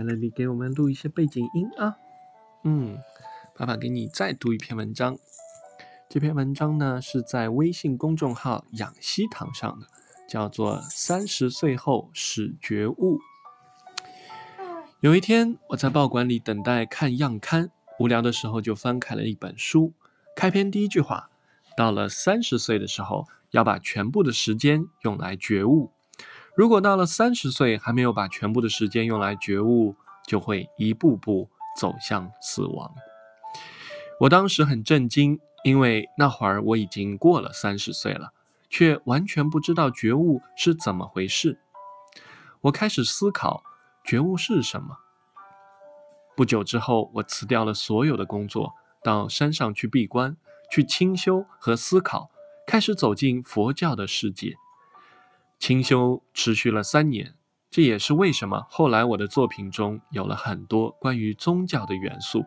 Melody 给我们录一些背景音啊。嗯，爸爸给你再读一篇文章。这篇文章呢是在微信公众号“养息堂”上的，叫做《三十岁后始觉悟》。有一天，我在报馆里等待看样刊，无聊的时候就翻开了一本书。开篇第一句话：到了三十岁的时候，要把全部的时间用来觉悟。如果到了三十岁还没有把全部的时间用来觉悟，就会一步步走向死亡。我当时很震惊，因为那会儿我已经过了三十岁了，却完全不知道觉悟是怎么回事。我开始思考觉悟是什么。不久之后，我辞掉了所有的工作，到山上去闭关，去清修和思考，开始走进佛教的世界。清修持续了三年，这也是为什么后来我的作品中有了很多关于宗教的元素。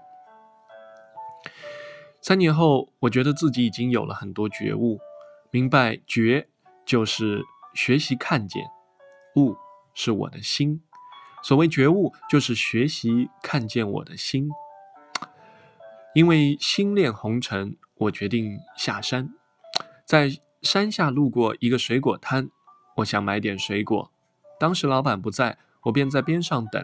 三年后，我觉得自己已经有了很多觉悟，明白觉就是学习看见，悟是我的心。所谓觉悟，就是学习看见我的心。因为心恋红尘，我决定下山，在山下路过一个水果摊。我想买点水果，当时老板不在，我便在边上等。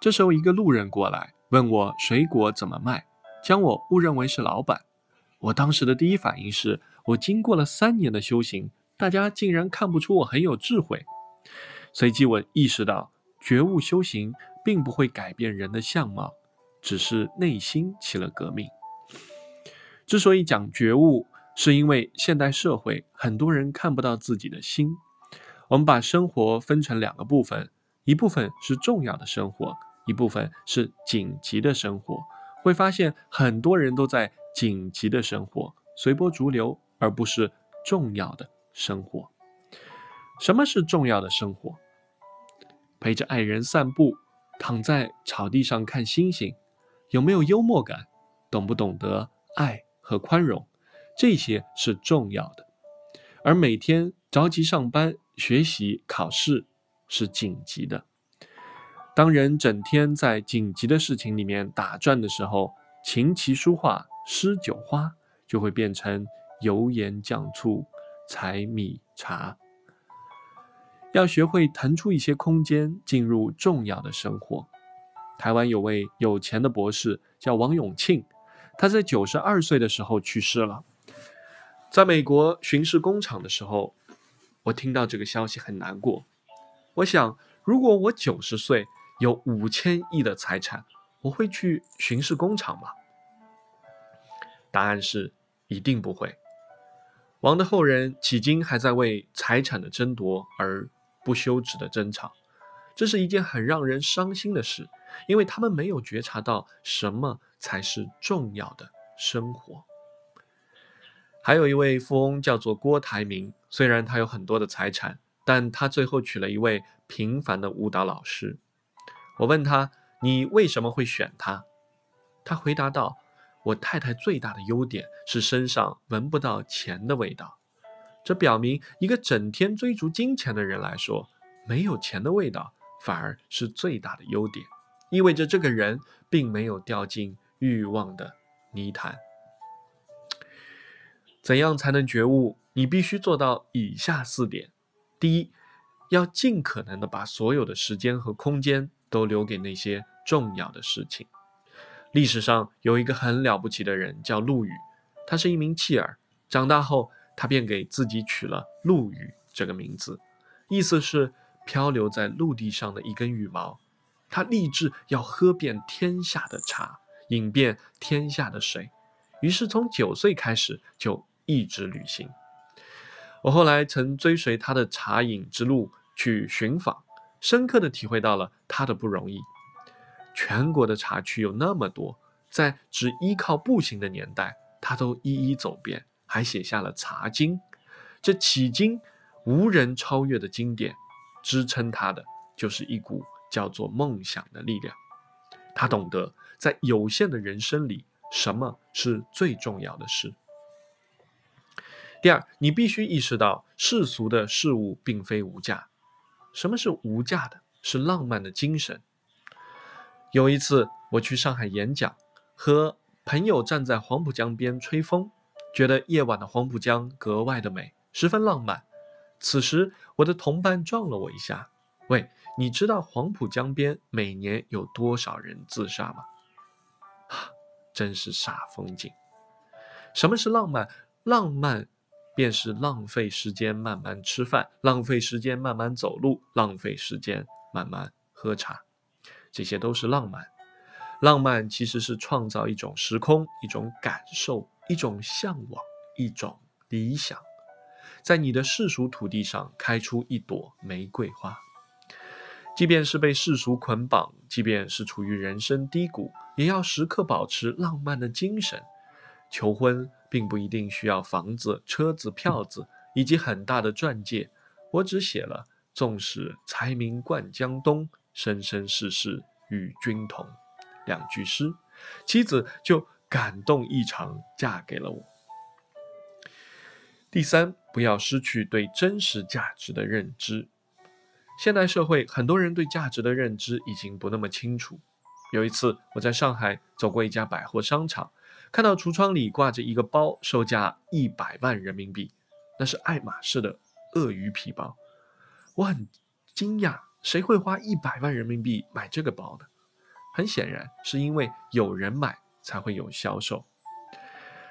这时候，一个路人过来问我水果怎么卖，将我误认为是老板。我当时的第一反应是，我经过了三年的修行，大家竟然看不出我很有智慧。随即，我意识到，觉悟修行并不会改变人的相貌，只是内心起了革命。之所以讲觉悟，是因为现代社会很多人看不到自己的心。我们把生活分成两个部分，一部分是重要的生活，一部分是紧急的生活。会发现很多人都在紧急的生活，随波逐流，而不是重要的生活。什么是重要的生活？陪着爱人散步，躺在草地上看星星，有没有幽默感？懂不懂得爱和宽容？这些是重要的。而每天着急上班。学习考试是紧急的。当人整天在紧急的事情里面打转的时候，琴棋书画诗酒花就会变成油盐酱醋柴米茶。要学会腾出一些空间，进入重要的生活。台湾有位有钱的博士叫王永庆，他在九十二岁的时候去世了。在美国巡视工厂的时候。我听到这个消息很难过。我想，如果我九十岁有五千亿的财产，我会去巡视工厂吗？答案是一定不会。王的后人迄今还在为财产的争夺而不休止的争吵，这是一件很让人伤心的事，因为他们没有觉察到什么才是重要的生活。还有一位富翁叫做郭台铭，虽然他有很多的财产，但他最后娶了一位平凡的舞蹈老师。我问他：“你为什么会选他？”他回答道：“我太太最大的优点是身上闻不到钱的味道。”这表明，一个整天追逐金钱的人来说，没有钱的味道反而是最大的优点，意味着这个人并没有掉进欲望的泥潭。怎样才能觉悟？你必须做到以下四点：第一，要尽可能的把所有的时间和空间都留给那些重要的事情。历史上有一个很了不起的人，叫陆羽，他是一名弃儿，长大后他便给自己取了陆羽这个名字，意思是漂流在陆地上的一根羽毛。他立志要喝遍天下的茶，饮遍天下的水，于是从九岁开始就。一直旅行。我后来曾追随他的茶饮之路去寻访，深刻的体会到了他的不容易。全国的茶区有那么多，在只依靠步行的年代，他都一一走遍，还写下了《茶经》。这迄今无人超越的经典，支撑他的就是一股叫做梦想的力量。他懂得在有限的人生里，什么是最重要的事。第二，你必须意识到世俗的事物并非无价。什么是无价的？是浪漫的精神。有一次我去上海演讲，和朋友站在黄浦江边吹风，觉得夜晚的黄浦江格外的美，十分浪漫。此时我的同伴撞了我一下，喂，你知道黄浦江边每年有多少人自杀吗？啊，真是煞风景。什么是浪漫？浪漫便是浪费时间慢慢吃饭，浪费时间慢慢走路，浪费时间慢慢喝茶，这些都是浪漫。浪漫其实是创造一种时空，一种感受，一种向往，一种理想，在你的世俗土地上开出一朵玫瑰花。即便是被世俗捆绑，即便是处于人生低谷，也要时刻保持浪漫的精神。求婚并不一定需要房子、车子、票子以及很大的钻戒，我只写了“纵使才名冠江东，生生世世与君同”两句诗，妻子就感动异常，嫁给了我。第三，不要失去对真实价值的认知。现代社会，很多人对价值的认知已经不那么清楚。有一次，我在上海走过一家百货商场。看到橱窗里挂着一个包，售价一百万人民币，那是爱马仕的鳄鱼皮包。我很惊讶，谁会花一百万人民币买这个包呢？很显然，是因为有人买才会有销售。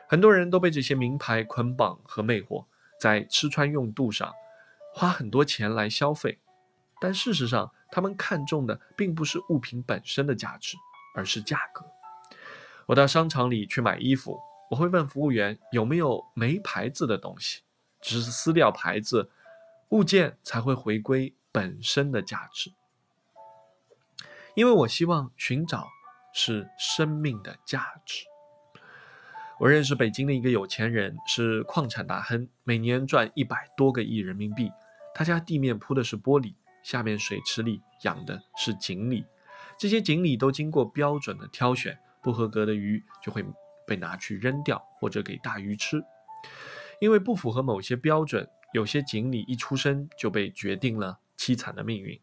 很多人都被这些名牌捆绑和魅惑，在吃穿用度上花很多钱来消费，但事实上，他们看重的并不是物品本身的价值，而是价格。我到商场里去买衣服，我会问服务员有没有没牌子的东西，只是撕掉牌子，物件才会回归本身的价值。因为我希望寻找是生命的价值。我认识北京的一个有钱人，是矿产大亨，每年赚一百多个亿人民币。他家地面铺的是玻璃，下面水池里养的是锦鲤，这些锦鲤都经过标准的挑选。不合格的鱼就会被拿去扔掉，或者给大鱼吃。因为不符合某些标准，有些锦鲤一出生就被决定了凄惨的命运。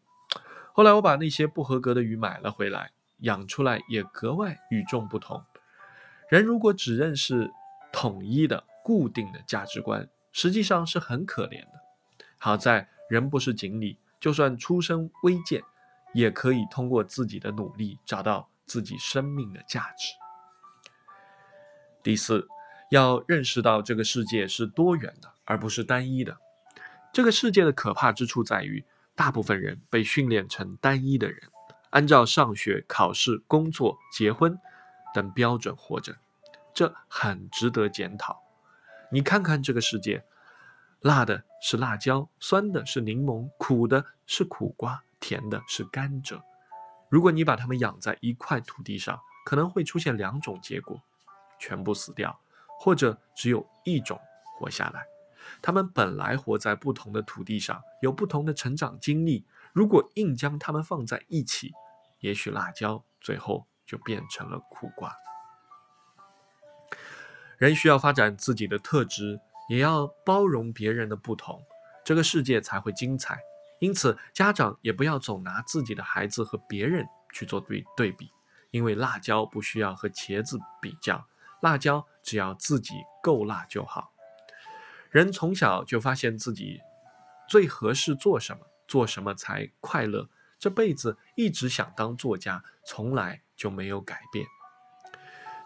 后来我把那些不合格的鱼买了回来，养出来也格外与众不同。人如果只认识统一的、固定的价值观，实际上是很可怜的。好在人不是锦鲤，就算出身微贱，也可以通过自己的努力找到。自己生命的价值。第四，要认识到这个世界是多元的，而不是单一的。这个世界的可怕之处在于，大部分人被训练成单一的人，按照上学、考试、工作、结婚等标准活着，这很值得检讨。你看看这个世界，辣的是辣椒，酸的是柠檬，苦的是苦瓜，甜的是甘蔗。如果你把它们养在一块土地上，可能会出现两种结果：全部死掉，或者只有一种活下来。它们本来活在不同的土地上，有不同的成长经历。如果硬将它们放在一起，也许辣椒最后就变成了苦瓜。人需要发展自己的特质，也要包容别人的不同，这个世界才会精彩。因此，家长也不要总拿自己的孩子和别人去做对对比，因为辣椒不需要和茄子比较，辣椒只要自己够辣就好。人从小就发现自己最合适做什么，做什么才快乐，这辈子一直想当作家，从来就没有改变。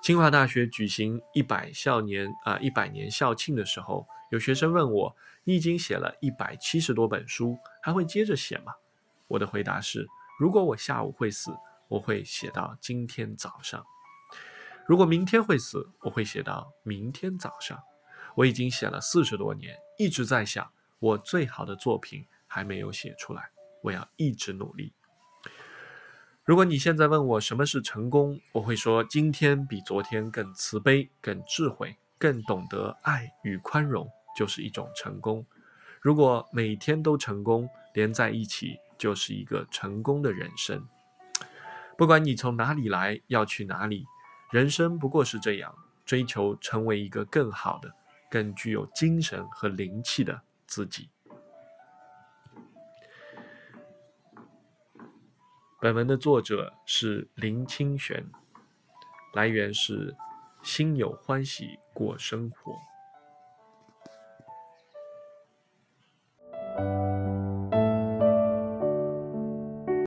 清华大学举行一百校年啊一百年校庆的时候，有学生问我。你已经写了一百七十多本书，还会接着写吗？我的回答是：如果我下午会死，我会写到今天早上；如果明天会死，我会写到明天早上。我已经写了四十多年，一直在想，我最好的作品还没有写出来，我要一直努力。如果你现在问我什么是成功，我会说：今天比昨天更慈悲、更智慧、更懂得爱与宽容。就是一种成功。如果每天都成功，连在一起就是一个成功的人生。不管你从哪里来，要去哪里，人生不过是这样，追求成为一个更好的、更具有精神和灵气的自己。本文的作者是林清玄，来源是“心有欢喜过生活”。